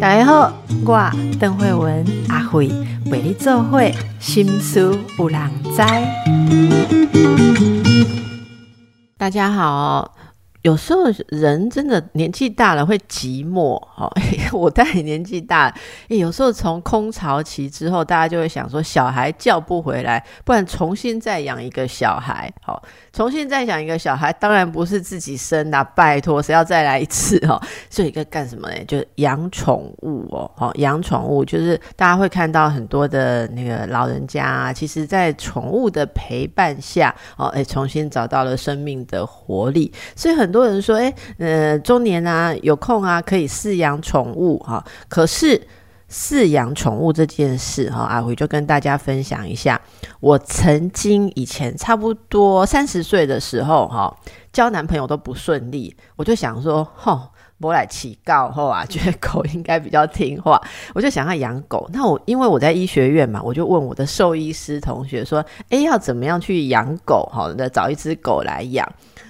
大家好，我邓慧文阿慧为你做会心思有人知。大家好。有时候人真的年纪大了会寂寞，哦，我当然年纪大，有时候从空巢期之后，大家就会想说，小孩叫不回来，不然重新再养一个小孩，好，重新再想一个小孩，当然不是自己生的，拜托，谁要再来一次 哦？所以一个干什么呢？就是养宠物哦，好，养宠物就是大家会看到很多的那个老人家，其实在宠物的陪伴下，哦，哎，重新找到了生命的活力，所以很。多人说：“哎，呃，中年啊，有空啊，可以饲养宠物哈。可是饲养宠物这件事哈，阿辉就跟大家分享一下。我曾经以前差不多三十岁的时候哈，交男朋友都不顺利，我就想说，吼，我来起告后啊，觉得狗应该比较听话，我就想要养狗。那我因为我在医学院嘛，我就问我的兽医师同学说：，哎，要怎么样去养狗？好的，找一只狗来养。”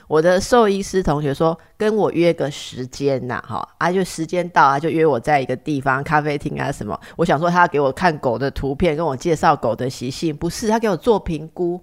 我的兽医师同学说，跟我约个时间呐，哈啊，就时间到啊，就约我在一个地方咖啡厅啊什么。我想说，他给我看狗的图片，跟我介绍狗的习性，不是他给我做评估。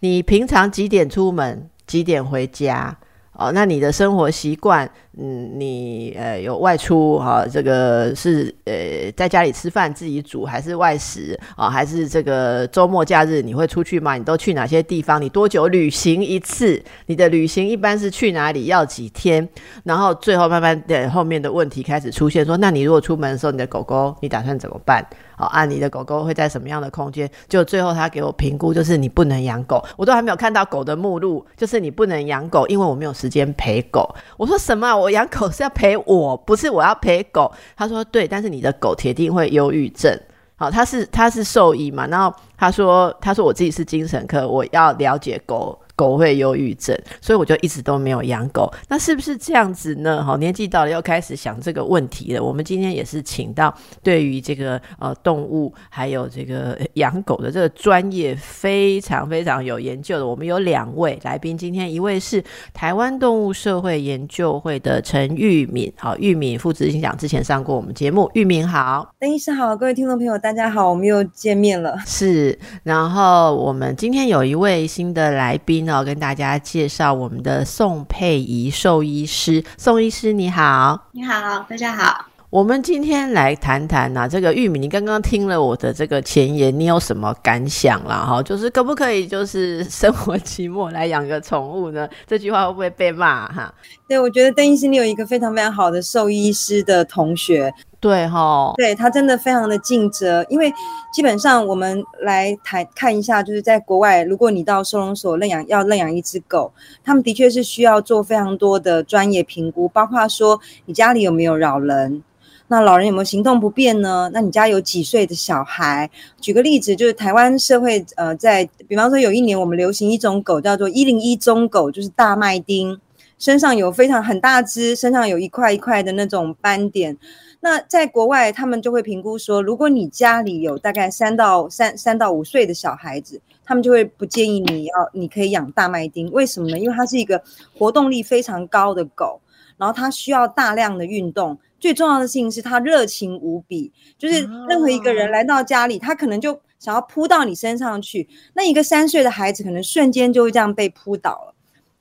你平常几点出门，几点回家？哦，那你的生活习惯，嗯，你呃有外出哈？这个是呃在家里吃饭自己煮，还是外食啊？还是这个周末假日你会出去吗？你都去哪些地方？你多久旅行一次？你的旅行一般是去哪里？要几天？然后最后慢慢的后面的问题开始出现，说那你如果出门的时候，你的狗狗你打算怎么办？哦，按你的狗狗会在什么样的空间？就最后他给我评估，就是你不能养狗。我都还没有看到狗的目录，就是你不能养狗，因为我没有时间陪狗。我说什么？我养狗是要陪我，不是我要陪狗。他说对，但是你的狗铁定会忧郁症。好，他是他是兽医嘛，然后他说他说我自己是精神科，我要了解狗。狗会忧郁症，所以我就一直都没有养狗。那是不是这样子呢？好，年纪到了，又开始想这个问题了。我们今天也是请到对于这个呃动物还有这个养狗的这个专业非常非常有研究的。我们有两位来宾，今天一位是台湾动物社会研究会的陈玉敏，好，玉敏副执行长之前上过我们节目，玉敏好，邓医师好，各位听众朋友大家好，我们又见面了。是，然后我们今天有一位新的来宾。那我跟大家介绍我们的宋佩仪兽医师，宋医师你好，你好，大家好。我们今天来谈谈呐，这个玉米，你刚刚听了我的这个前言，你有什么感想啦？哈，就是可不可以就是生活寂寞来养个宠物呢？这句话会不会被骂哈？对，我觉得邓医师你有一个非常非常好的兽医师的同学。对哈，对他真的非常的尽责，因为基本上我们来谈看一下，就是在国外，如果你到收容所认养要认养一只狗，他们的确是需要做非常多的专业评估，包括说你家里有没有老人，那老人有没有行动不便呢？那你家有几岁的小孩？举个例子，就是台湾社会呃，在比方说有一年我们流行一种狗叫做一零一中狗，就是大麦丁，身上有非常很大只，身上有一块一块的那种斑点。那在国外，他们就会评估说，如果你家里有大概三到三三到五岁的小孩子，他们就会不建议你要，你可以养大麦丁。为什么呢？因为它是一个活动力非常高的狗，然后它需要大量的运动。最重要的事情是它热情无比，就是任何一个人来到家里，他可能就想要扑到你身上去。那一个三岁的孩子可能瞬间就会这样被扑倒了。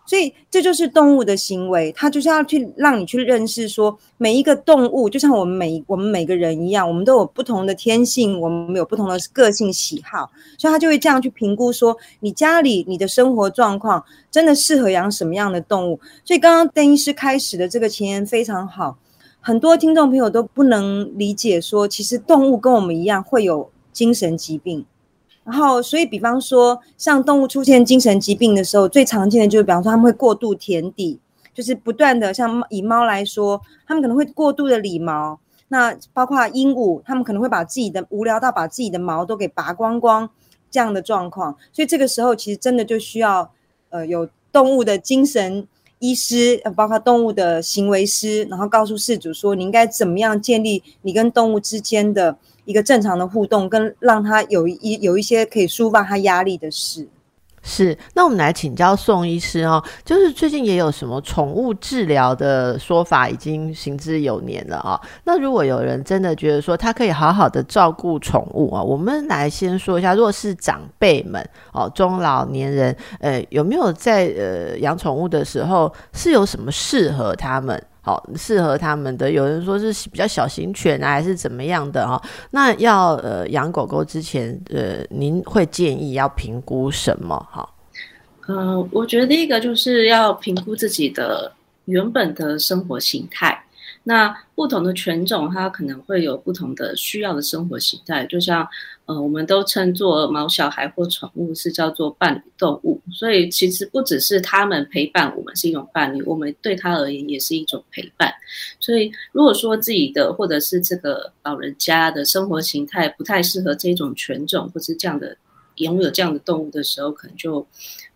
所以这就是动物的行为，它就是要去让你去认识说，每一个动物就像我们每我们每个人一样，我们都有不同的天性，我们有不同的个性喜好，所以他就会这样去评估说，你家里你的生活状况真的适合养什么样的动物。所以刚刚邓医师开始的这个前言非常好，很多听众朋友都不能理解说，其实动物跟我们一样会有精神疾病。然后，所以比方说，像动物出现精神疾病的时候，最常见的就是，比方说，他们会过度舔底，就是不断的，像以猫来说，他们可能会过度的理毛。那包括鹦鹉，他们可能会把自己的无聊到把自己的毛都给拔光光这样的状况。所以这个时候，其实真的就需要，呃，有动物的精神医师，包括动物的行为师，然后告诉饲主说，你应该怎么样建立你跟动物之间的。一个正常的互动，跟让他有一有一些可以抒发他压力的事。是，那我们来请教宋医师哦，就是最近也有什么宠物治疗的说法，已经行之有年了啊。那如果有人真的觉得说他可以好好的照顾宠物啊，我们来先说一下，若是长辈们哦，中老年人，呃，有没有在呃养宠物的时候是有什么适合他们？好，适合他们的，有人说是比较小型犬啊，还是怎么样的哈？那要呃养狗狗之前，呃，您会建议要评估什么？哈，嗯，我觉得第一个就是要评估自己的原本的生活形态。那不同的犬种，它可能会有不同的需要的生活形态。就像，呃，我们都称作毛小孩或宠物是叫做伴侣动物，所以其实不只是他们陪伴我们是一种伴侣，我们对他而言也是一种陪伴。所以，如果说自己的或者是这个老人家的生活形态不太适合这种犬种，或是这样的拥有这样的动物的时候，可能就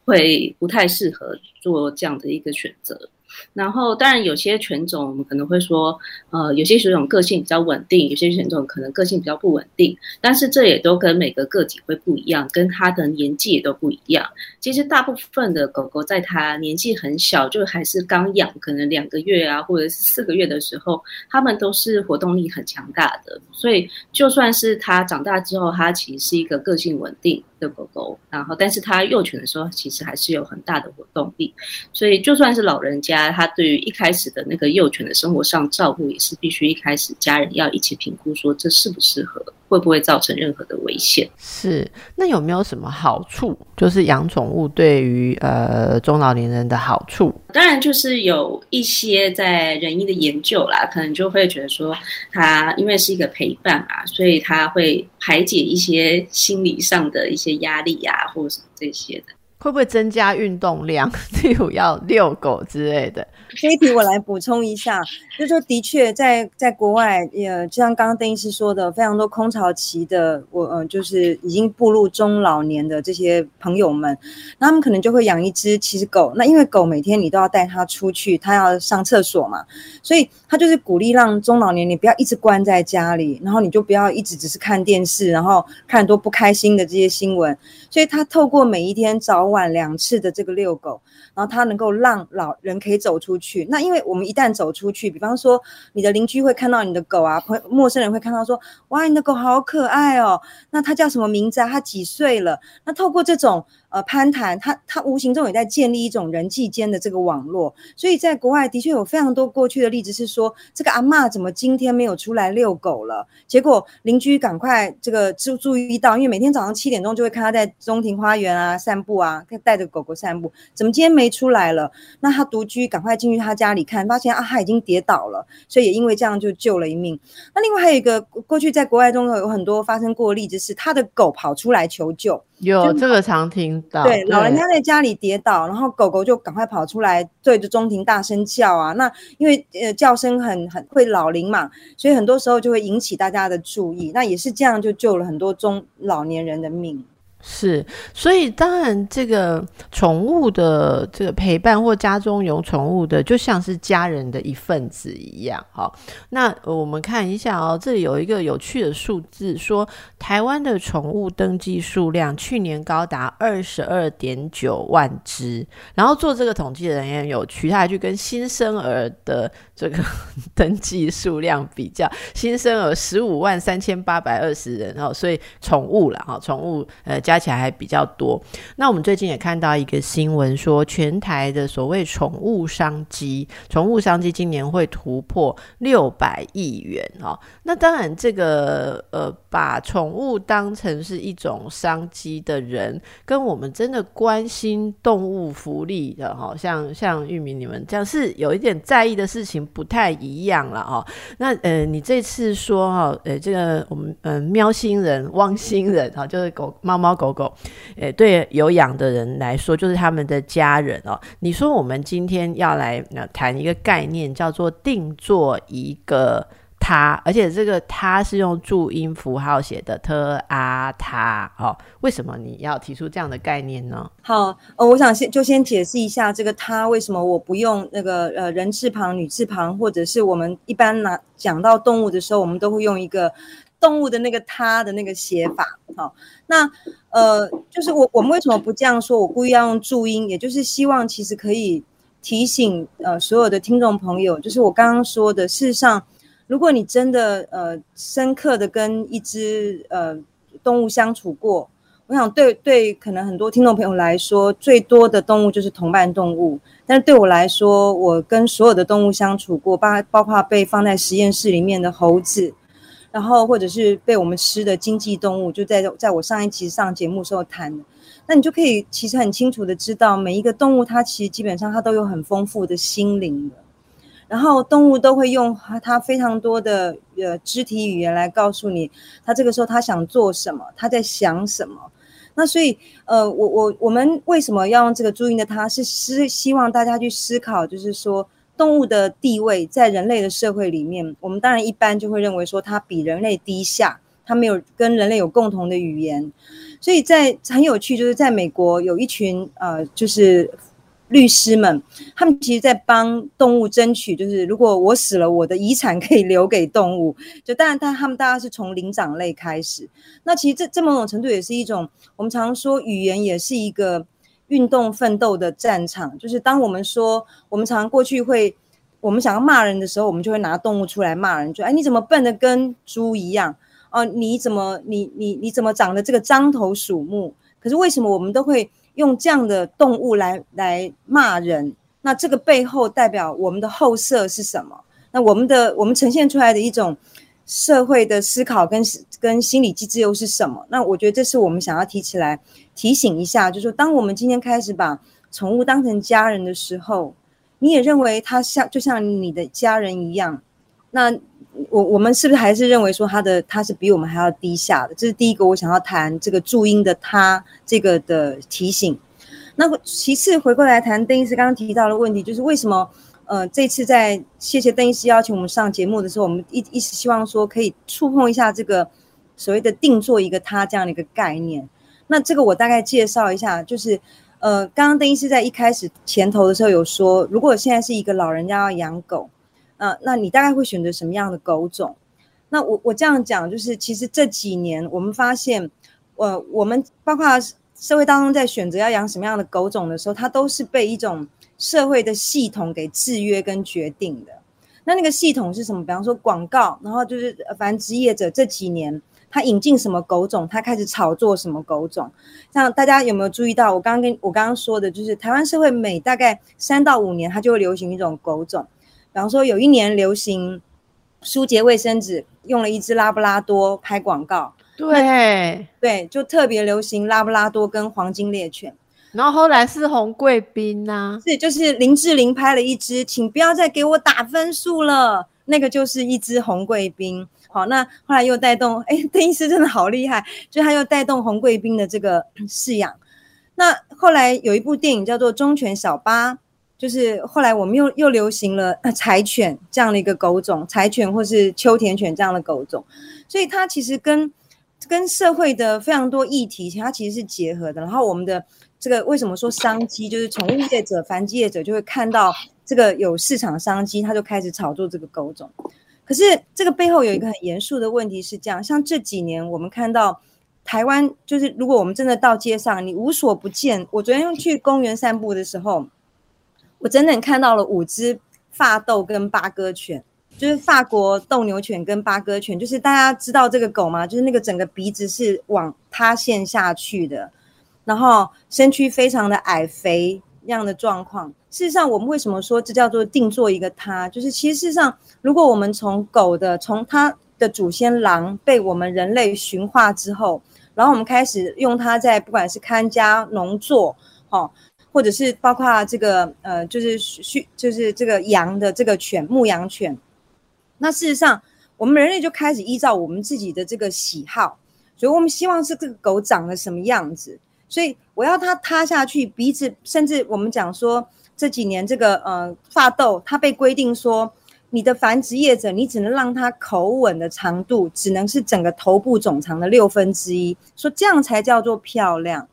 会不太适合做这样的一个选择。然后，当然有些犬种，我们可能会说，呃，有些犬种个性比较稳定，有些犬种可能个性比较不稳定。但是这也都跟每个个体会不一样，跟它的年纪也都不一样。其实大部分的狗狗在它年纪很小，就还是刚养，可能两个月啊，或者是四个月的时候，它们都是活动力很强大的。所以就算是它长大之后，它其实是一个个性稳定。的狗狗，然后，但是它幼犬的时候，其实还是有很大的活动力，所以就算是老人家，他对于一开始的那个幼犬的生活上照顾，也是必须一开始家人要一起评估，说这适不适合。会不会造成任何的危险？是，那有没有什么好处？就是养宠物对于呃中老年人的好处？当然，就是有一些在人医的研究啦，可能就会觉得说，它因为是一个陪伴嘛，所以它会排解一些心理上的一些压力呀，或者什么这些的。会不会增加运动量？例如要遛狗之类的？这一题我来补充一下，就说的确在在国外，也就像刚刚邓医师说的，非常多空巢期的，我嗯，就是已经步入中老年的这些朋友们，那他们可能就会养一只其实狗。那因为狗每天你都要带它出去，它要上厕所嘛，所以他就是鼓励让中老年你不要一直关在家里，然后你就不要一直只是看电视，然后看很多不开心的这些新闻。所以他透过每一天早晚两次的这个遛狗，然后他能够让老人可以走出去。那因为我们一旦走出去，比方说你的邻居会看到你的狗啊，朋陌生人会看到说，哇，你的狗好可爱哦。那它叫什么名字啊？它几岁了？那透过这种。呃，攀谈，他他无形中也在建立一种人际间的这个网络，所以在国外的确有非常多过去的例子，是说这个阿妈怎么今天没有出来遛狗了？结果邻居赶快这个注注意到，因为每天早上七点钟就会看他在中庭花园啊散步啊，带着狗狗散步，怎么今天没出来了？那他独居，赶快进去他家里看，发现啊他已经跌倒了，所以也因为这样就救了一命。那另外还有一个过去在国外中有很多发生过的例子，是他的狗跑出来求救。有这个常听到，对，老人家在家里跌倒，然后狗狗就赶快跑出来对着中庭大声叫啊。那因为呃叫声很很会老龄嘛，所以很多时候就会引起大家的注意。那也是这样就救了很多中老年人的命。是，所以当然，这个宠物的这个陪伴或家中有宠物的，就像是家人的一份子一样。好，那我们看一下哦，这里有一个有趣的数字，说台湾的宠物登记数量去年高达二十二点九万只。然后做这个统计的人也有趣，他还去跟新生儿的这个 登记数量比较，新生儿十五万三千八百二十人哦，所以宠物了哈，宠物呃。加起来还比较多。那我们最近也看到一个新闻，说全台的所谓宠物商机，宠物商机今年会突破六百亿元哦。那当然，这个呃，把宠物当成是一种商机的人，跟我们真的关心动物福利的哈，像像玉米你们这样是有一点在意的事情不太一样了哦。那呃，你这次说哈，呃，这个我们呃喵星人、汪星人哈，就是狗猫猫。狗狗，诶，对有养的人来说，就是他们的家人哦。你说我们今天要来谈一个概念，叫做定做一个他，而且这个他是用注音符号写的，特啊他哦。为什么你要提出这样的概念呢？好，呃，我想先就先解释一下这个他为什么我不用那个呃人字旁、女字旁，或者是我们一般拿讲到动物的时候，我们都会用一个。动物的那个它的那个写法。好，那呃，就是我我们为什么不这样说？我故意要用注音，也就是希望其实可以提醒呃所有的听众朋友，就是我刚刚说的，事实上，如果你真的呃深刻的跟一只呃动物相处过。我想对对，可能很多听众朋友来说，最多的动物就是同伴动物。但是对我来说，我跟所有的动物相处过，包包括被放在实验室里面的猴子，然后或者是被我们吃的经济动物，就在在我上一期上节目时候谈的，那你就可以其实很清楚的知道，每一个动物它其实基本上它都有很丰富的心灵的。然后动物都会用它非常多的呃肢体语言来告诉你，它这个时候它想做什么，它在想什么。那所以，呃，我我我们为什么要用这个注意的？它是思希望大家去思考，就是说动物的地位在人类的社会里面，我们当然一般就会认为说它比人类低下，它没有跟人类有共同的语言，所以在很有趣，就是在美国有一群呃，就是。律师们，他们其实在帮动物争取，就是如果我死了，我的遗产可以留给动物。就当然，但他们大家是从灵长类开始。那其实这这某种程度也是一种，我们常说语言也是一个运动奋斗的战场。就是当我们说，我们常常过去会，我们想要骂人的时候，我们就会拿动物出来骂人，就哎你怎么笨的跟猪一样？哦你怎么你你你怎么长得这个獐头鼠目？可是为什么我们都会？用这样的动物来来骂人，那这个背后代表我们的后设是什么？那我们的我们呈现出来的一种社会的思考跟跟心理机制又是什么？那我觉得这是我们想要提起来提醒一下，就是说，当我们今天开始把宠物当成家人的时候，你也认为它像就像你的家人一样，那。我我们是不是还是认为说他的他是比我们还要低下的？这是第一个我想要谈这个注音的他这个的提醒。那其次回过来谈邓医师刚刚提到的问题，就是为什么呃这次在谢谢邓医师邀请我们上节目的时候，我们一一直希望说可以触碰一下这个所谓的定做一个他这样的一个概念。那这个我大概介绍一下，就是呃刚刚邓医师在一开始前头的时候有说，如果现在是一个老人家要养狗。呃，那你大概会选择什么样的狗种？那我我这样讲，就是其实这几年我们发现，呃，我们包括社会当中在选择要养什么样的狗种的时候，它都是被一种社会的系统给制约跟决定的。那那个系统是什么？比方说广告，然后就是繁殖业者这几年他引进什么狗种，他开始炒作什么狗种。像大家有没有注意到？我刚刚跟我刚刚说的，就是台湾社会每大概三到五年，它就会流行一种狗种。比方说，有一年流行舒洁卫生纸，用了一只拉布拉多拍广告。对对，就特别流行拉布拉多跟黄金猎犬。然后后来是红贵宾呐，是就是林志玲拍了一支，请不要再给我打分数了，那个就是一只红贵宾。好，那后来又带动，哎，邓医师真的好厉害，就他又带动红贵宾的这个饲养。那后来有一部电影叫做《忠犬小八》。就是后来我们又又流行了柴犬这样的一个狗种，柴犬或是秋田犬这样的狗种，所以它其实跟跟社会的非常多议题，它其实是结合的。然后我们的这个为什么说商机，就是宠物业者、繁殖业者就会看到这个有市场商机，他就开始炒作这个狗种。可是这个背后有一个很严肃的问题是这样，像这几年我们看到台湾，就是如果我们真的到街上，你无所不见。我昨天去公园散步的时候。我整整看到了五只发豆跟八哥犬，就是法国斗牛犬跟八哥犬，就是大家知道这个狗吗？就是那个整个鼻子是往塌陷下去的，然后身躯非常的矮肥那样的状况。事实上，我们为什么说这叫做定做一个它？就是其实事实上，如果我们从狗的从它的祖先狼被我们人类驯化之后，然后我们开始用它在不管是看家农作，哈。或者是包括这个呃，就是畜，就是这个羊的这个犬，牧羊犬。那事实上，我们人类就开始依照我们自己的这个喜好，所以我们希望是这个狗长得什么样子。所以我要它塌下去，鼻子，甚至我们讲说这几年这个呃发豆，它被规定说，你的繁殖业者，你只能让它口吻的长度只能是整个头部总长的六分之一，说这样才叫做漂亮。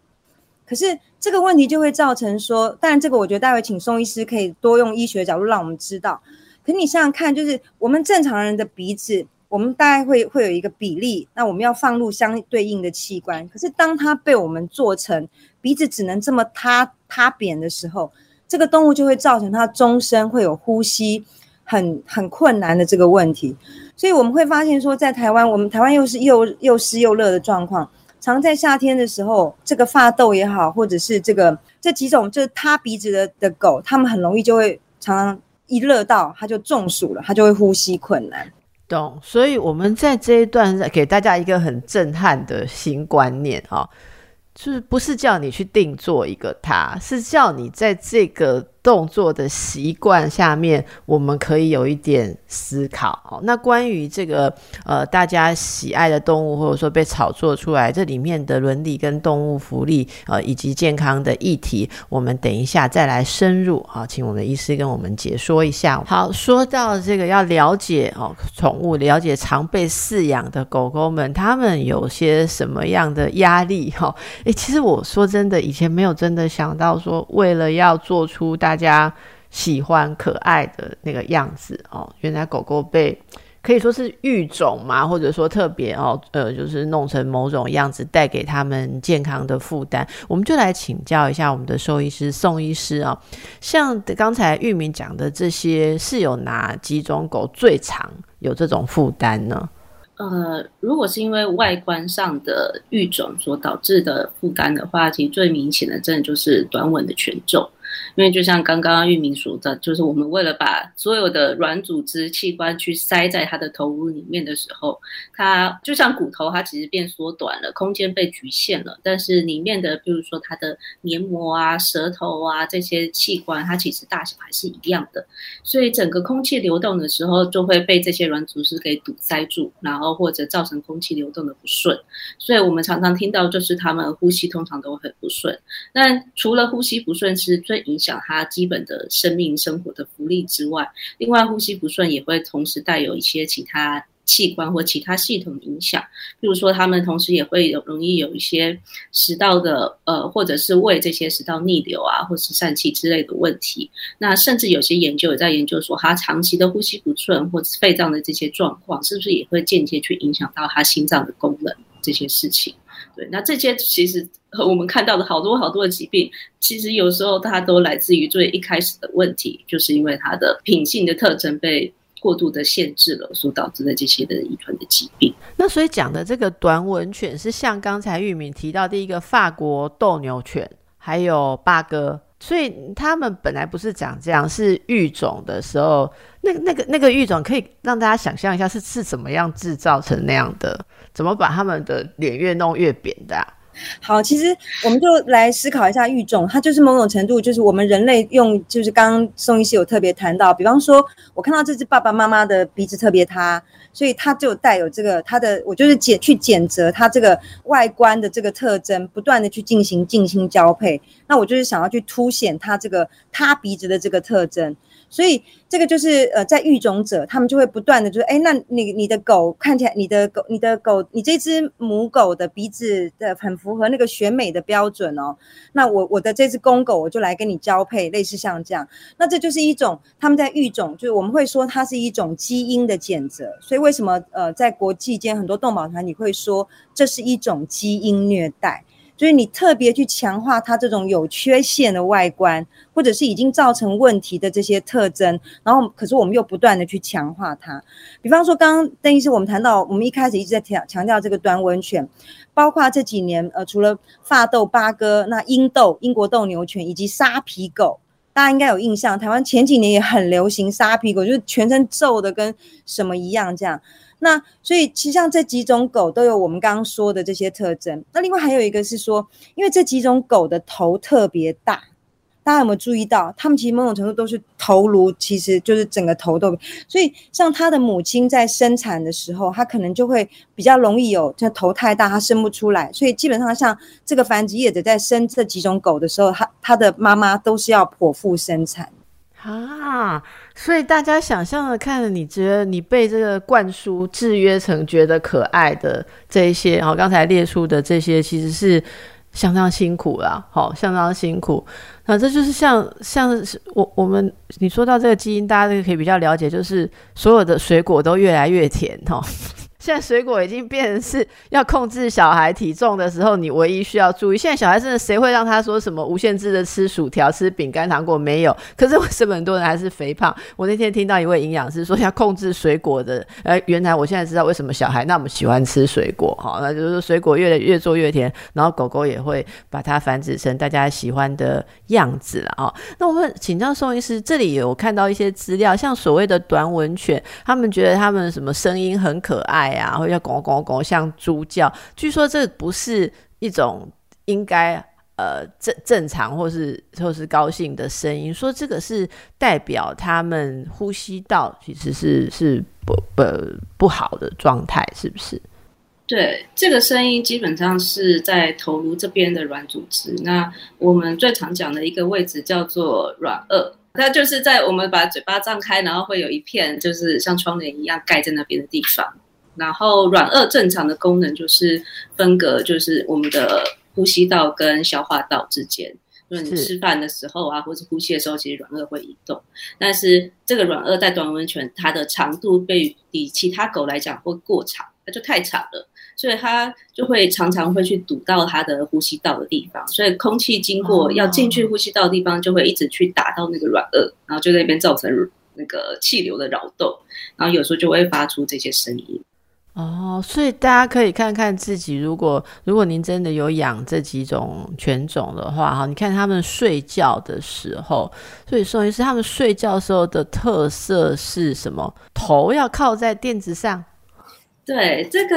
可是这个问题就会造成说，当然这个我觉得待会请宋医师可以多用医学角度让我们知道。可你想想看，就是我们正常人的鼻子我们大概会会有一个比例，那我们要放入相对应的器官。可是当它被我们做成鼻子只能这么塌塌扁的时候，这个动物就会造成它终身会有呼吸很很困难的这个问题。所以我们会发现说，在台湾，我们台湾又是又又湿又热的状况，常在夏天的时候，这个发痘也好，或者是这个这几种就是塌鼻子的的狗，它们很容易就会常常一热到他就中暑了，他就会呼吸困难。懂，所以我们在这一段给大家一个很震撼的新观念哈，就是不是叫你去定做一个他，是叫你在这个。动作的习惯下面，我们可以有一点思考。那关于这个呃大家喜爱的动物，或者说被炒作出来这里面的伦理跟动物福利呃以及健康的议题，我们等一下再来深入啊，请我们的医师跟我们解说一下。好，说到这个要了解哦，宠物了解常被饲养的狗狗们，他们有些什么样的压力？哈，诶，其实我说真的，以前没有真的想到说，为了要做出大大家喜欢可爱的那个样子哦，原来狗狗被可以说是育种嘛，或者说特别哦，呃，就是弄成某种样子，带给他们健康的负担。我们就来请教一下我们的兽医师宋医师啊，像刚才玉明讲的这些，是有哪几种狗最常有这种负担呢？呃，如果是因为外观上的育种所导致的负担的话，其实最明显的，真的就是短吻的犬种。因为就像刚刚玉明说的，就是我们为了把所有的软组织器官去塞在它的头颅里面的时候，它就像骨头，它其实变缩短了，空间被局限了。但是里面的，比如说它的黏膜啊、舌头啊这些器官，它其实大小还是一样的。所以整个空气流动的时候，就会被这些软组织给堵塞住，然后或者造成空气流动的不顺。所以我们常常听到，就是他们呼吸通常都很不顺。那除了呼吸不顺是最影响他基本的生命生活的福利之外，另外呼吸不顺也会同时带有一些其他器官或其他系统影响，比如说他们同时也会有容易有一些食道的呃或者是胃这些食道逆流啊，或是疝气之类的问题。那甚至有些研究也在研究说，他长期的呼吸不顺或者肺脏的这些状况，是不是也会间接去影响到他心脏的功能这些事情。对，那这些其实和我们看到的好多好多的疾病，其实有时候它都来自于最一开始的问题，就是因为它的品性的特征被过度的限制了，所导致的这些的遗传的疾病。那所以讲的这个短吻犬是像刚才玉敏提到第一个法国斗牛犬，还有八哥。所以他们本来不是长这样，是育种的时候，那那个那个育种可以让大家想象一下是是怎么样制造成那样的，怎么把他们的脸越弄越扁的。好，其实我们就来思考一下育种，它就是某种程度，就是我们人类用，就是刚刚宋医师有特别谈到，比方说，我看到这只爸爸妈妈的鼻子特别塌，所以它就带有这个它的，我就是剪去剪折它这个外观的这个特征，不断的去进行近亲交配，那我就是想要去凸显它这个塌鼻子的这个特征。所以这个就是呃，在育种者，他们就会不断的就是，哎，那你你的狗看起来，你的狗你的狗，你这只母狗的鼻子的很符合那个选美的标准哦。那我我的这只公狗，我就来跟你交配，类似像这样。那这就是一种他们在育种，就是我们会说它是一种基因的检测。所以为什么呃，在国际间很多动保团体会说这是一种基因虐待？所以你特别去强化它这种有缺陷的外观，或者是已经造成问题的这些特征，然后可是我们又不断的去强化它。比方说，刚刚邓医师我们谈到，我们一开始一直在强强调这个短吻犬，包括这几年呃，除了发斗八哥，那英斗英国斗牛犬以及沙皮狗，大家应该有印象，台湾前几年也很流行沙皮狗，就是全身皱的跟什么一样这样。那所以其实像这几种狗都有我们刚刚说的这些特征。那另外还有一个是说，因为这几种狗的头特别大，大家有没有注意到？它们其实某种程度都是头颅，其实就是整个头都。所以像它的母亲在生产的时候，它可能就会比较容易有，这头太大，它生不出来。所以基本上像这个繁殖业者在生这几种狗的时候，它它的妈妈都是要剖腹生产。啊，所以大家想象的看着，你觉得你被这个灌输、制约成觉得可爱的这一些，好，刚才列出的这些，其实是相当辛苦啦，好，相当辛苦。那这就是像像我我们你说到这个基因，大家都可以比较了解，就是所有的水果都越来越甜哈。现在水果已经变成是要控制小孩体重的时候，你唯一需要注意。现在小孩真的谁会让他说什么无限制的吃薯条、吃饼干、糖果？没有。可是为什么很多人还是肥胖？我那天听到一位营养师说要控制水果的，呃，原来我现在知道为什么小孩那么喜欢吃水果哈，那就是说水果越来越做越甜，然后狗狗也会把它繁殖成大家喜欢的样子了啊。那我们请教宋医师，这里有看到一些资料，像所谓的短吻犬，他们觉得他们什么声音很可爱。啊，或者拱拱拱，像猪叫。据说这不是一种应该呃正正常或是或是高兴的声音，说这个是代表他们呼吸道其实是是不不不好的状态，是不是？对，这个声音基本上是在头颅这边的软组织。那我们最常讲的一个位置叫做软腭，它就是在我们把嘴巴张开，然后会有一片就是像窗帘一样盖在那边的地方。然后软腭正常的功能就是分隔，就是我们的呼吸道跟消化道之间。就是你吃饭的时候啊，或者呼吸的时候，其实软腭会移动。但是这个软腭在短吻犬，它的长度被比其他狗来讲会过长，它就太长了，所以它就会常常会去堵到它的呼吸道的地方。所以空气经过要进去呼吸道的地方，就会一直去打到那个软腭，然后就在那边造成那个气流的扰动，然后有时候就会发出这些声音。哦，所以大家可以看看自己，如果如果您真的有养这几种犬种的话，哈，你看他们睡觉的时候，所以宋医师他们睡觉时候的特色是什么？头要靠在垫子上。对，这个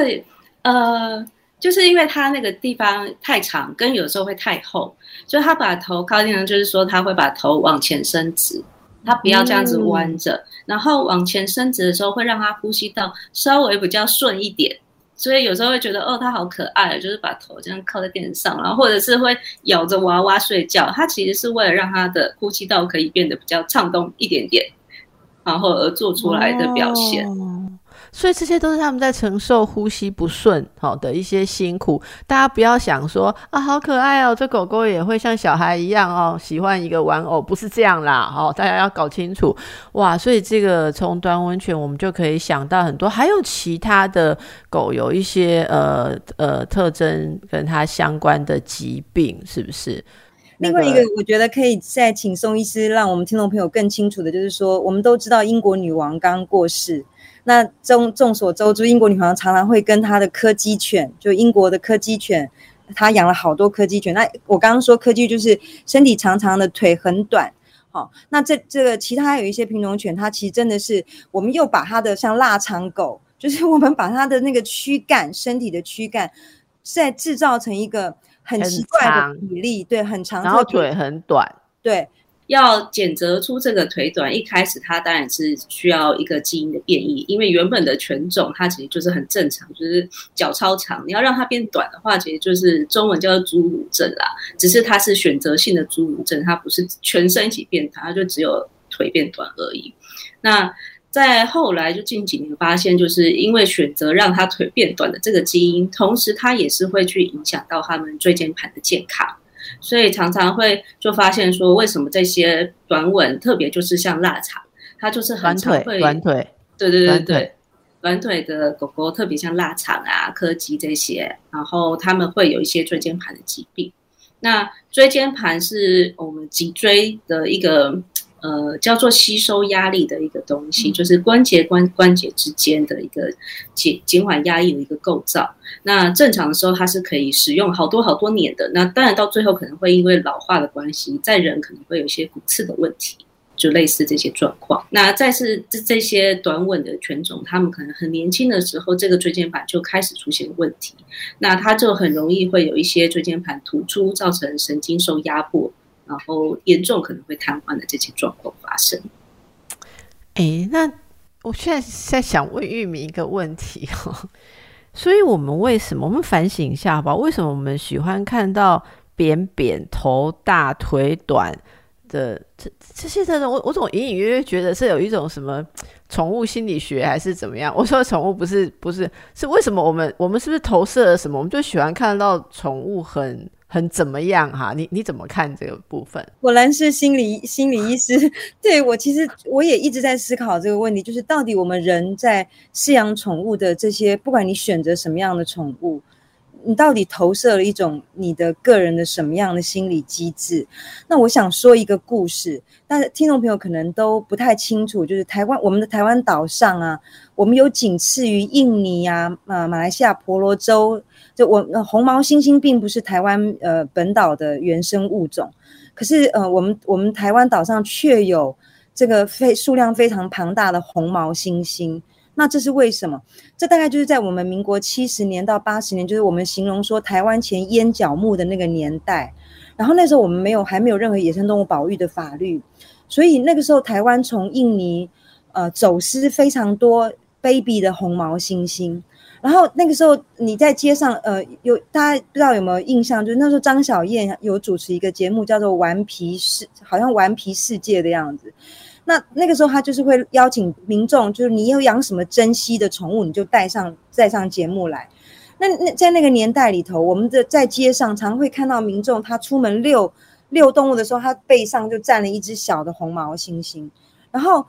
呃，就是因为它那个地方太长，跟有时候会太厚，所以他把头靠垫上，就是说他会把头往前伸直。它不要这样子弯着，然后往前伸直的时候，会让它呼吸道稍微比较顺一点。所以有时候会觉得，哦，它好可爱，就是把头这样靠在垫子上，然后或者是会咬着娃娃睡觉。它其实是为了让它的呼吸道可以变得比较畅通一点点，然后而做出来的表现。所以这些都是他们在承受呼吸不顺好的一些辛苦。大家不要想说啊，好可爱哦，这狗狗也会像小孩一样哦，喜欢一个玩偶，不是这样啦。好，大家要搞清楚哇。所以这个从端温泉，我们就可以想到很多，还有其他的狗有一些呃呃特征跟它相关的疾病，是不是？另外一个，我觉得可以再请宋医师，让我们听众朋友更清楚的，就是说，我们都知道英国女王刚过世。那众众所周知，英国女皇常常会跟她的柯基犬，就英国的柯基犬，她养了好多柯基犬。那我刚刚说柯基就是身体长长的，腿很短。好，那这这个其他有一些品种犬，它其实真的是，我们又把它的像腊肠狗，就是 我们把它的那个躯干，身体的躯干，在制造成一个很奇怪的比例，对，很长，然后腿很短，对。要检测出这个腿短，一开始它当然是需要一个基因的变异，因为原本的犬种它其实就是很正常，就是脚超长。你要让它变短的话，其实就是中文叫做侏儒症啦，只是它是选择性的侏儒症，它不是全身一起变短，它就只有腿变短而已。那在后来就近几年发现，就是因为选择让它腿变短的这个基因，同时它也是会去影响到它们椎间盘的健康。所以常常会就发现说，为什么这些短吻，特别就是像腊肠，它就是很常会，短腿，对对对对，短腿的狗狗特别像腊肠啊、柯基这些，然后他们会有一些椎间盘的疾病。那椎间盘是我们脊椎的一个。呃，叫做吸收压力的一个东西，就是关节关关节之间的一个减减缓压力的一个构造。那正常的时候，它是可以使用好多好多年的。那当然到最后可能会因为老化的关系，在人可能会有一些骨刺的问题，就类似这些状况。那再是这这些短吻的犬种，它们可能很年轻的时候，这个椎间盘就开始出现问题，那它就很容易会有一些椎间盘突出，造成神经受压迫。然后严重可能会瘫痪的这些状况发生。哎，那我现在在想问玉米一个问题哦，所以我们为什么我们反省一下吧？为什么我们喜欢看到扁扁头、大腿短的这这些的人？我我总隐隐约约觉得是有一种什么宠物心理学还是怎么样？我说宠物不是不是是为什么我们我们是不是投射了什么？我们就喜欢看到宠物很。很怎么样哈？你你怎么看这个部分？果然是心理心理医师，对我其实我也一直在思考这个问题，就是到底我们人在饲养宠物的这些，不管你选择什么样的宠物。你到底投射了一种你的个人的什么样的心理机制？那我想说一个故事，但是听众朋友可能都不太清楚，就是台湾我们的台湾岛上啊，我们有仅次于印尼啊、啊马来西亚婆罗洲，就我呃红毛猩猩并不是台湾呃本岛的原生物种，可是呃我们我们台湾岛上却有这个非数量非常庞大的红毛猩猩。那这是为什么？这大概就是在我们民国七十年到八十年，就是我们形容说台湾前烟角木的那个年代。然后那时候我们没有还没有任何野生动物保育的法律，所以那个时候台湾从印尼呃走私非常多 baby 的红毛猩猩。然后那个时候你在街上呃有大家不知道有没有印象？就是那时候张小燕有主持一个节目叫做《顽皮世》，好像《顽皮世界》的样子。那那个时候，他就是会邀请民众，就是你有养什么珍稀的宠物，你就带上带上节目来。那那在那个年代里头，我们的在街上常会看到民众，他出门遛遛动物的时候，他背上就站了一只小的红毛猩猩，然后。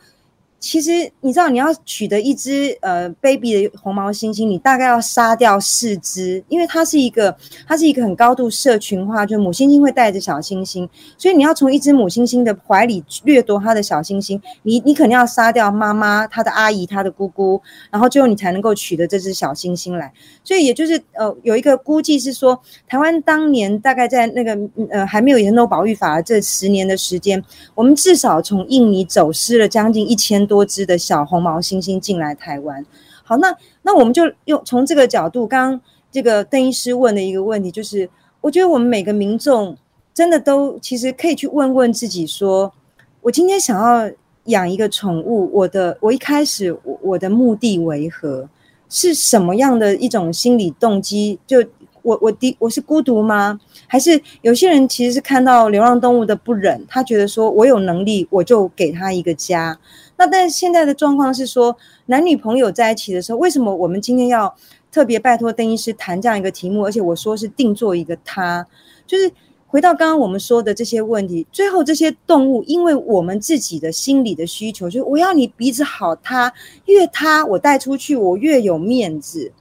其实你知道，你要取得一只呃 baby 的红毛猩猩，你大概要杀掉四只，因为它是一个它是一个很高度社群化，就母猩猩会带着小猩猩，所以你要从一只母猩猩的怀里掠夺它的小猩猩，你你肯定要杀掉妈妈、它的阿姨、它的姑姑，然后最后你才能够取得这只小猩猩来。所以也就是呃有一个估计是说，台湾当年大概在那个呃还没有野生保育法这十年的时间，我们至少从印尼走失了将近一千。多只的小红毛猩猩进来台湾，好，那那我们就用从这个角度，刚刚这个邓医师问的一个问题，就是我觉得我们每个民众真的都其实可以去问问自己，说我今天想要养一个宠物，我的我一开始我我的目的为何？是什么样的一种心理动机？就我我的我是孤独吗？还是有些人其实是看到流浪动物的不忍，他觉得说我有能力，我就给他一个家。那但是现在的状况是说，男女朋友在一起的时候，为什么我们今天要特别拜托邓医师谈这样一个题目？而且我说是定做一个他，就是回到刚刚我们说的这些问题，最后这些动物，因为我们自己的心理的需求，就是我要你鼻子好，它越它我带出去我越有面子，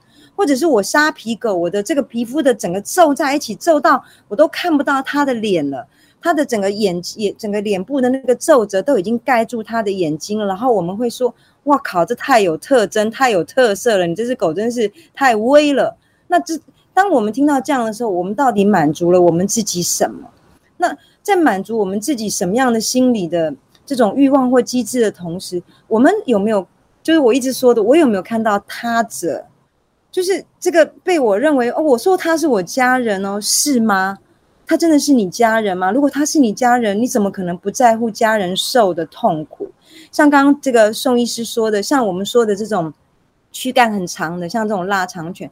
或者是我沙皮狗，我的这个皮肤的整个皱在一起，皱到我都看不到它的脸了。他的整个眼眼整个脸部的那个皱褶都已经盖住他的眼睛了，然后我们会说：“哇靠，这太有特征，太有特色了！你这只狗真是太威了。”那这当我们听到这样的时候，我们到底满足了我们自己什么？那在满足我们自己什么样的心理的这种欲望或机制的同时，我们有没有就是我一直说的，我有没有看到他者？就是这个被我认为哦，我说他是我家人哦，是吗？他真的是你家人吗？如果他是你家人，你怎么可能不在乎家人受的痛苦？像刚刚这个宋医师说的，像我们说的这种躯干很长的，像这种腊肠犬，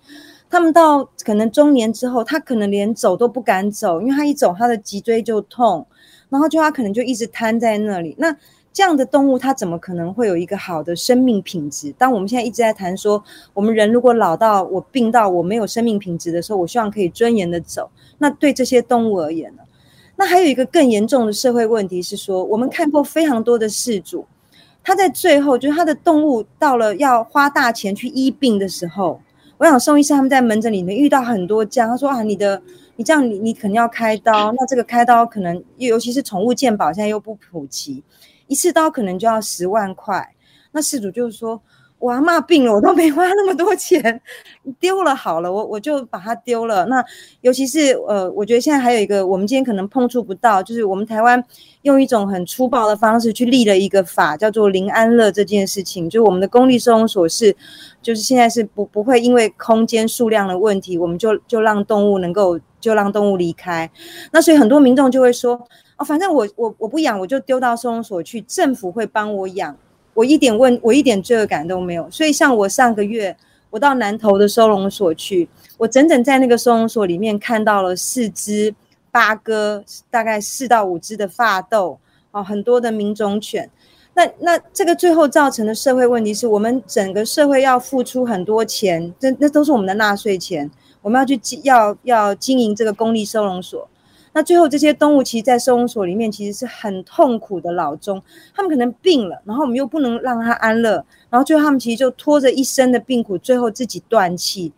他们到可能中年之后，他可能连走都不敢走，因为他一走，他的脊椎就痛，然后就他可能就一直瘫在那里。那这样的动物，它怎么可能会有一个好的生命品质？当我们现在一直在谈说，我们人如果老到我病到我没有生命品质的时候，我希望可以尊严的走。那对这些动物而言呢？那还有一个更严重的社会问题是说，我们看过非常多的事主，他在最后就是他的动物到了要花大钱去医病的时候，我想宋医生他们在门诊里面遇到很多这样，他说啊，你的你这样你你肯定要开刀，那这个开刀可能尤其是宠物健保现在又不普及。一次刀可能就要十万块，那事主就是说，我阿妈病了，我都没花那么多钱，丢了好了，我我就把它丢了。那尤其是呃，我觉得现在还有一个，我们今天可能碰触不到，就是我们台湾用一种很粗暴的方式去立了一个法，叫做林安乐这件事情，就是我们的公立收容所是，就是现在是不不会因为空间数量的问题，我们就就让动物能够就让动物离开。那所以很多民众就会说。哦，反正我我我不养，我就丢到收容所去，政府会帮我养，我一点问，我一点罪恶感都没有。所以像我上个月，我到南投的收容所去，我整整在那个收容所里面看到了四只八哥，大概四到五只的发豆，哦，很多的名种犬。那那这个最后造成的社会问题是我们整个社会要付出很多钱，这那都是我们的纳税钱，我们要去经要要经营这个公立收容所。那最后这些动物其实，在收容所里面其实是很痛苦的老中，他们可能病了，然后我们又不能让他安乐，然后最后他们其实就拖着一身的病苦，最后自己断气，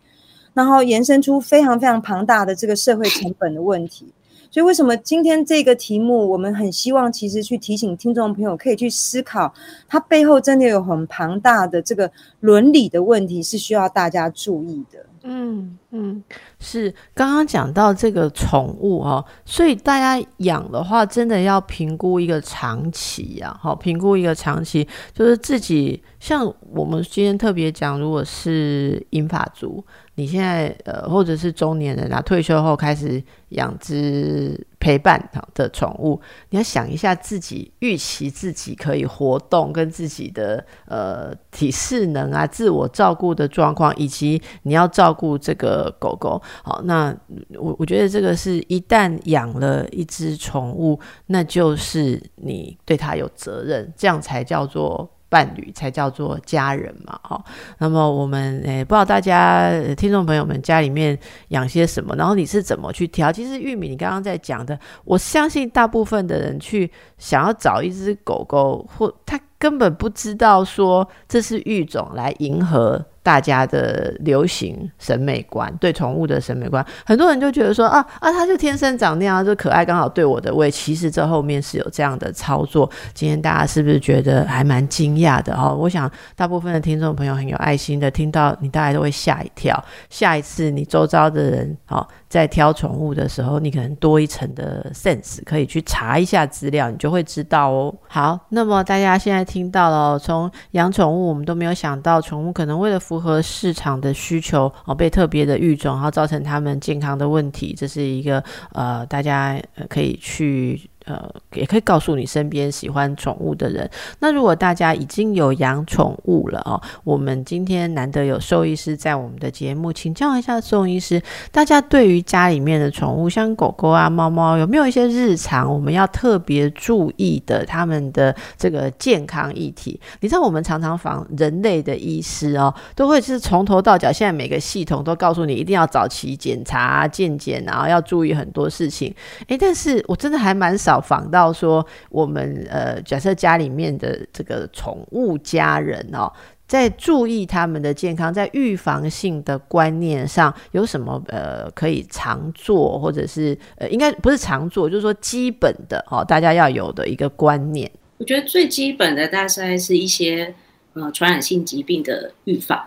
然后延伸出非常非常庞大的这个社会成本的问题。所以，为什么今天这个题目，我们很希望其实去提醒听众朋友，可以去思考，它背后真的有很庞大的这个伦理的问题，是需要大家注意的。嗯嗯，是刚刚讲到这个宠物哦，所以大家养的话，真的要评估一个长期呀，好，评估一个长期，就是自己像我们今天特别讲，如果是英法族。你现在呃，或者是中年人啊，退休后开始养只陪伴的宠物，你要想一下自己预期自己可以活动跟自己的呃体适能啊，自我照顾的状况，以及你要照顾这个狗狗。好，那我我觉得这个是一旦养了一只宠物，那就是你对它有责任，这样才叫做。伴侣才叫做家人嘛，哈。那么我们诶，不知道大家听众朋友们家里面养些什么，然后你是怎么去挑？其实玉米，你刚刚在讲的，我相信大部分的人去想要找一只狗狗，或他根本不知道说这是育种来迎合。大家的流行审美观，对宠物的审美观，很多人就觉得说啊啊，它就天生长那样，就可爱，刚好对我的胃。其实这后面是有这样的操作。今天大家是不是觉得还蛮惊讶的哦？我想大部分的听众朋友很有爱心的，听到你大概都会吓一跳。下一次你周遭的人哦，在挑宠物的时候，你可能多一层的 sense，可以去查一下资料，你就会知道哦。好，那么大家现在听到了，从养宠物，我们都没有想到宠物可能为了。符合市场的需求哦，被特别的育种，然后造成他们健康的问题，这是一个呃，大家可以去。呃，也可以告诉你身边喜欢宠物的人。那如果大家已经有养宠物了哦，我们今天难得有兽医师在我们的节目，请教一下兽医师，大家对于家里面的宠物，像狗狗啊、猫猫，有没有一些日常我们要特别注意的他们的这个健康议题？你知道，我们常常访人类的医师哦，都会是从头到脚，现在每个系统都告诉你一定要早期检查、健检，然后要注意很多事情。诶，但是我真的还蛮少。访到说，我们呃，假设家里面的这个宠物家人哦，在注意他们的健康，在预防性的观念上有什么呃可以常做，或者是呃应该不是常做，就是说基本的哦，大家要有的一个观念。我觉得最基本的大概是一些呃传染性疾病的预防。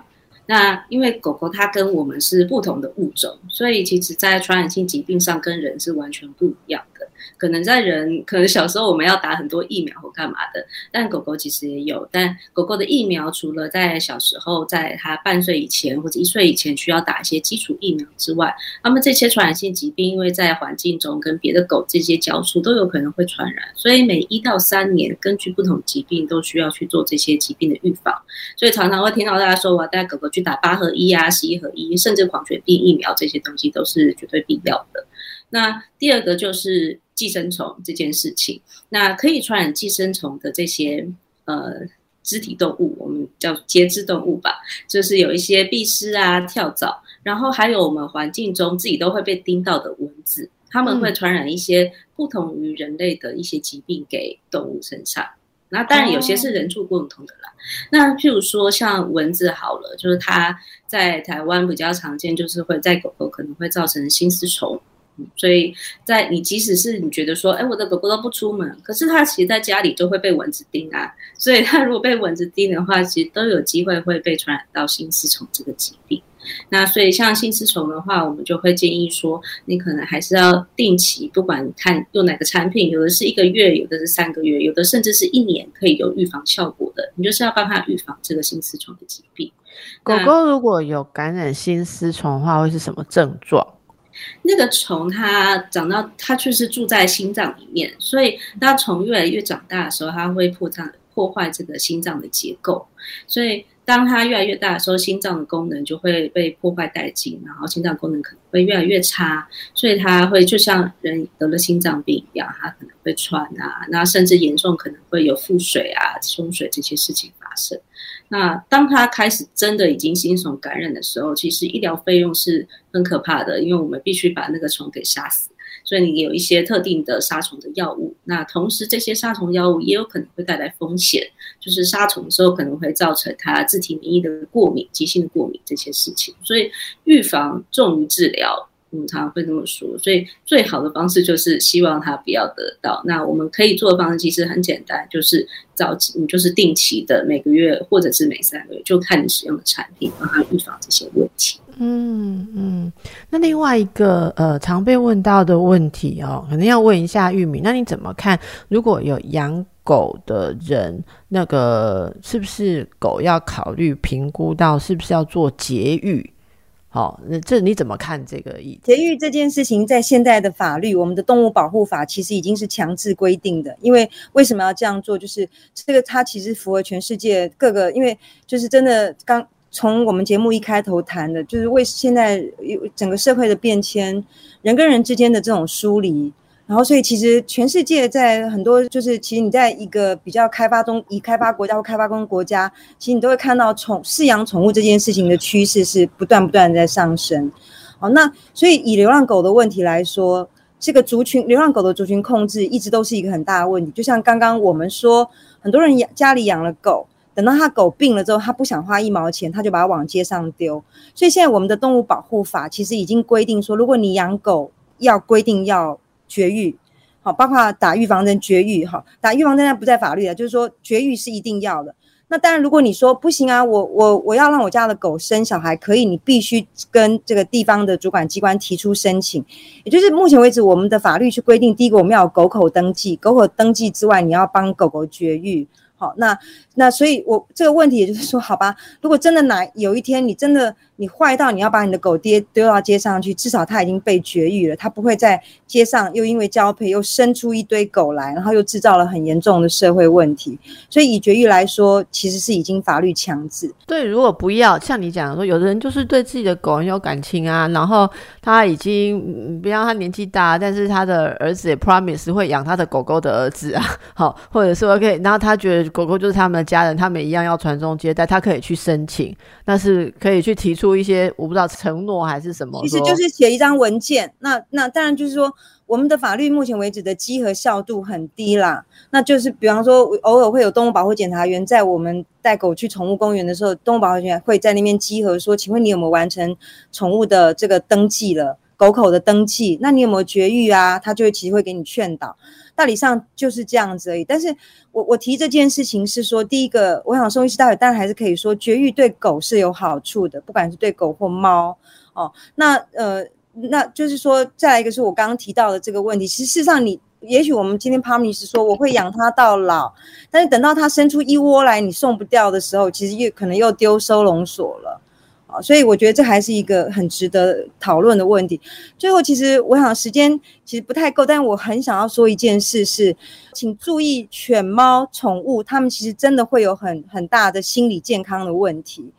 那因为狗狗它跟我们是不同的物种，所以其实在传染性疾病上跟人是完全不一样的。可能在人，可能小时候我们要打很多疫苗或干嘛的，但狗狗其实也有。但狗狗的疫苗除了在小时候，在它半岁以前或者一岁以前需要打一些基础疫苗之外，那么这些传染性疾病，因为在环境中跟别的狗这些交触都有可能会传染，所以每一到三年，根据不同疾病都需要去做这些疾病的预防。所以常常会听到大家说，我要带狗狗去打八合一啊、十一合一，甚至狂犬病疫苗这些东西都是绝对必要的。那第二个就是寄生虫这件事情，那可以传染寄生虫的这些呃肢体动物，我们叫节肢动物吧，就是有一些壁虱啊、跳蚤，然后还有我们环境中自己都会被叮到的蚊子，它们会传染一些不同于人类的一些疾病给动物身上。那当然有些是人畜共同的啦。那譬如说像蚊子好了，就是它在台湾比较常见，就是会在狗狗可能会造成心丝虫。所以在你即使是你觉得说，哎，我的狗狗都不出门，可是它其实在家里就会被蚊子叮啊。所以它如果被蚊子叮的话，其实都有机会会被传染到心丝虫这个疾病。那所以像心丝虫的话，我们就会建议说，你可能还是要定期，不管看用哪个产品，有的是一个月，有的是三个月，有的甚至是一年可以有预防效果的，你就是要帮它预防这个心丝虫的疾病。狗狗如果有感染心丝虫的话，会是什么症状？那个虫它长到它就是住在心脏里面，所以那虫越来越长大的时候，它会扩张破坏这个心脏的结构，所以。当它越来越大的时候，心脏的功能就会被破坏殆尽，然后心脏功能可能会越来越差，所以它会就像人得了心脏病一样，它可能会喘啊，那甚至严重可能会有腹水啊、胸水这些事情发生。那当它开始真的已经心虫感染的时候，其实医疗费用是很可怕的，因为我们必须把那个虫给杀死。所以你有一些特定的杀虫的药物，那同时这些杀虫药物也有可能会带来风险，就是杀虫的时候可能会造成它自体免疫的过敏、急性过敏这些事情。所以预防重于治疗，我们常常会这么说。所以最好的方式就是希望它不要得到。那我们可以做的方式其实很简单，就是早期你就是定期的每个月或者是每三个月，就看你使用的产品，帮它预防这些问题。嗯嗯，那另外一个呃常被问到的问题哦，可能要问一下玉米，那你怎么看？如果有养狗的人，那个是不是狗要考虑评估到是不是要做节育？好，那这你怎么看这个意？节育这件事情，在现在的法律，我们的动物保护法其实已经是强制规定的。因为为什么要这样做？就是这个它其实符合全世界各个，因为就是真的刚。从我们节目一开头谈的，就是为现在有整个社会的变迁，人跟人之间的这种疏离，然后所以其实全世界在很多就是其实你在一个比较开发中、已开发国家或开发中国家，其实你都会看到宠饲养宠物这件事情的趋势是不断不断在上升。好，那所以以流浪狗的问题来说，这个族群流浪狗的族群控制一直都是一个很大的问题。就像刚刚我们说，很多人养家里养了狗。等到他狗病了之后，他不想花一毛钱，他就把它往街上丢。所以现在我们的动物保护法其实已经规定说，如果你养狗，要规定要绝育，好，包括打预防针绝育，哈，打预防针那不在法律啊，就是说绝育是一定要的。那当然，如果你说不行啊，我我我要让我家的狗生小孩，可以，你必须跟这个地方的主管机关提出申请。也就是目前为止，我们的法律去规定，第一个我们要狗口登记，狗口登记之外，你要帮狗狗绝育。好，那那所以，我这个问题也就是说，好吧，如果真的哪有一天你真的。你坏到你要把你的狗爹丢到街上去，至少它已经被绝育了，它不会在街上又因为交配又生出一堆狗来，然后又制造了很严重的社会问题。所以以绝育来说，其实是已经法律强制。对，如果不要像你讲说，有的人就是对自己的狗很有感情啊，然后他已经不要他年纪大，但是他的儿子也 promise 会养他的狗狗的儿子啊，好，或者是 OK，然后他觉得狗狗就是他们的家人，他们一样要传宗接代，他可以去申请，那是可以去提出。出一些我不知道承诺还是什么，其实就是写一张文件。那那当然就是说，我们的法律目前为止的稽核效度很低啦。那就是比方说，偶尔会有动物保护检查员在我们带狗去宠物公园的时候，动物保护员会在那边稽核，说：“请问你有没有完成宠物的这个登记了？狗口的登记？那你有没有绝育啊？”他就会其实会给你劝导。道理上就是这样子而已，但是我我提这件事情是说，第一个，我想兽医师待会当然还是可以说绝育对狗是有好处的，不管是对狗或猫哦。那呃，那就是说，再来一个是我刚刚提到的这个问题，其实事实上你，也许我们今天帕米是说我会养它到老，但是等到它生出一窝来，你送不掉的时候，其实又可能又丢收容所了。所以我觉得这还是一个很值得讨论的问题。最后，其实我想时间其实不太够，但我很想要说一件事是，请注意犬猫宠物，它们其实真的会有很很大的心理健康的问题。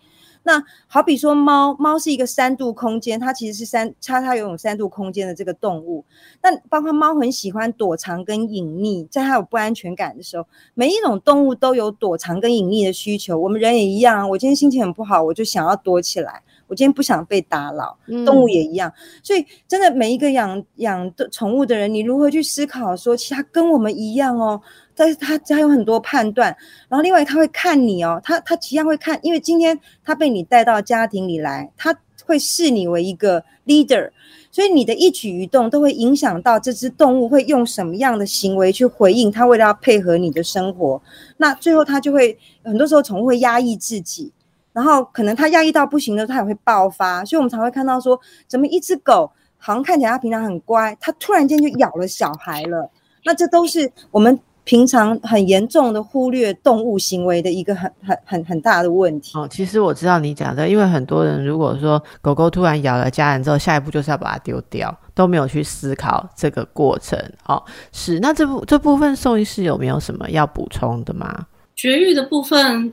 那好比说猫，猫是一个三度空间，它其实是三，它它拥有三度空间的这个动物。那包括猫很喜欢躲藏跟隐匿，在它有不安全感的时候，每一种动物都有躲藏跟隐匿的需求。我们人也一样，我今天心情很不好，我就想要躲起来，我今天不想被打扰。动物也一样，所以真的每一个养养的宠物的人，你如何去思考说，其实它跟我们一样哦。但是他他有很多判断，然后另外他会看你哦，他他一样会看，因为今天他被你带到家庭里来，他会视你为一个 leader，所以你的一举一动都会影响到这只动物会用什么样的行为去回应，他为了要配合你的生活，那最后他就会很多时候宠物会压抑自己，然后可能他压抑到不行的，他也会爆发，所以我们才会看到说，怎么一只狗好像看起来它平常很乖，它突然间就咬了小孩了，那这都是我们。平常很严重的忽略动物行为的一个很很很很大的问题哦。其实我知道你讲的，因为很多人如果说狗狗突然咬了家人之后，下一步就是要把它丢掉，都没有去思考这个过程。哦，是那这部这部分宋医师有没有什么要补充的吗？绝育的部分，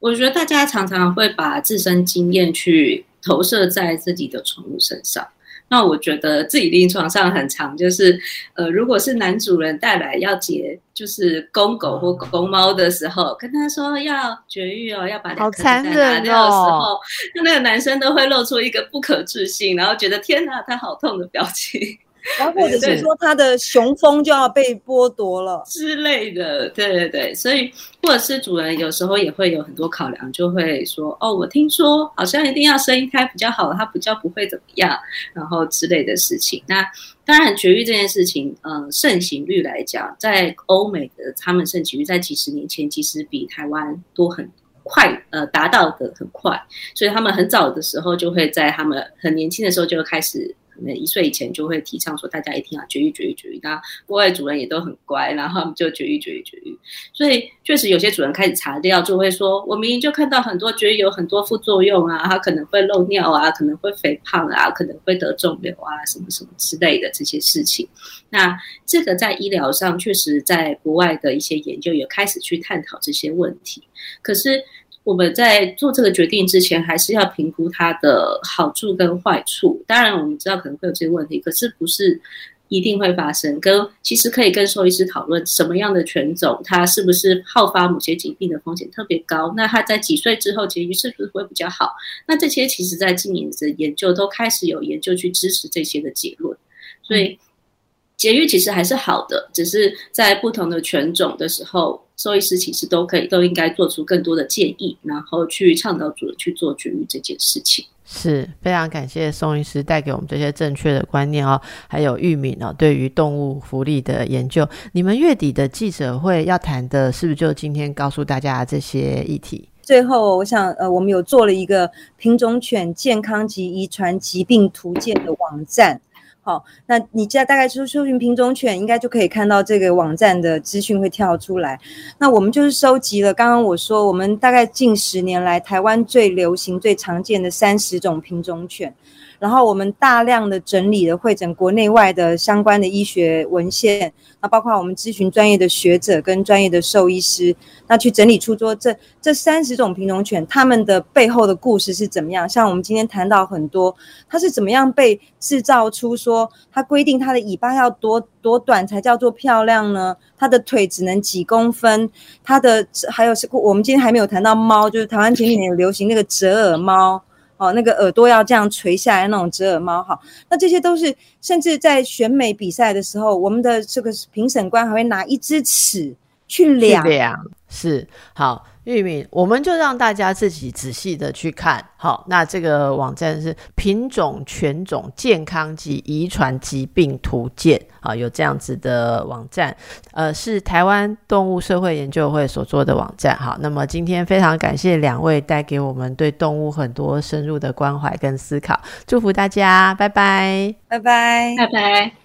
我觉得大家常常会把自身经验去投射在自己的宠物身上。那我觉得自己临床上很长，就是呃，如果是男主人带来要结，就是公狗或公猫的时候，跟他说要绝育哦，要把两颗蛋拿掉的时候，那那个男生都会露出一个不可置信，然后觉得天哪，他好痛的表情。然后或者是说他的雄风就要被剥夺了之类的，对对对，所以或者是主人有时候也会有很多考量，就会说哦，我听说好像一定要生一胎比较好，它比较不会怎么样，然后之类的事情。那当然绝育这件事情，呃，盛行率来讲，在欧美的他们盛行率在几十年前其实比台湾多很快，呃，达到的很快，所以他们很早的时候就会在他们很年轻的时候就开始。可能一岁以前就会提倡说，大家一定要绝育、绝育、绝育。那国外主人也都很乖，然后他们就绝育、绝育、绝育。所以确实有些主人开始查料，就会说，我明明就看到很多绝育有很多副作用啊，它可能会漏尿啊，可能会肥胖啊，可能会得肿瘤啊，什么什么之类的这些事情。那这个在医疗上，确实在国外的一些研究也开始去探讨这些问题。可是。我们在做这个决定之前，还是要评估它的好处跟坏处。当然，我们知道可能会有这些问题，可是不是一定会发生。跟其实可以跟兽医师讨论什么样的犬种，它是不是好发某些疾病的风险特别高？那它在几岁之后结育是不是会比较好？那这些其实在近年的研究都开始有研究去支持这些的结论。所以，节育其实还是好的，只是在不同的犬种的时候。兽医师其实都可以，都应该做出更多的建议，然后去倡导主人去做绝育这件事情。是非常感谢宋医师带给我们这些正确的观念哦，还有玉敏哦，对于动物福利的研究。你们月底的记者会要谈的是不是就今天告诉大家这些议题？最后，我想呃，我们有做了一个品种犬健康及遗传疾病图鉴的网站。好，那你家大概搜搜寻品种犬，应该就可以看到这个网站的资讯会跳出来。那我们就是收集了刚刚我说，我们大概近十年来台湾最流行、最常见的三十种品种犬。然后我们大量的整理了会诊国内外的相关的医学文献，那包括我们咨询专业的学者跟专业的兽医师，那去整理出说这这三十种品种犬它们的背后的故事是怎么样？像我们今天谈到很多，它是怎么样被制造出说它规定它的尾巴要多多短才叫做漂亮呢？它的腿只能几公分？它的还有是我们今天还没有谈到猫，就是台湾前几年有流行那个折耳猫。哦，那个耳朵要这样垂下来那种折耳猫，哈，那这些都是，甚至在选美比赛的时候，我们的这个评审官还会拿一支尺去量，是好。玉米，我们就让大家自己仔细的去看。好，那这个网站是品种犬种健康及遗传疾病图鉴啊，有这样子的网站，呃，是台湾动物社会研究会所做的网站。好，那么今天非常感谢两位带给我们对动物很多深入的关怀跟思考，祝福大家，拜拜，拜拜，拜拜。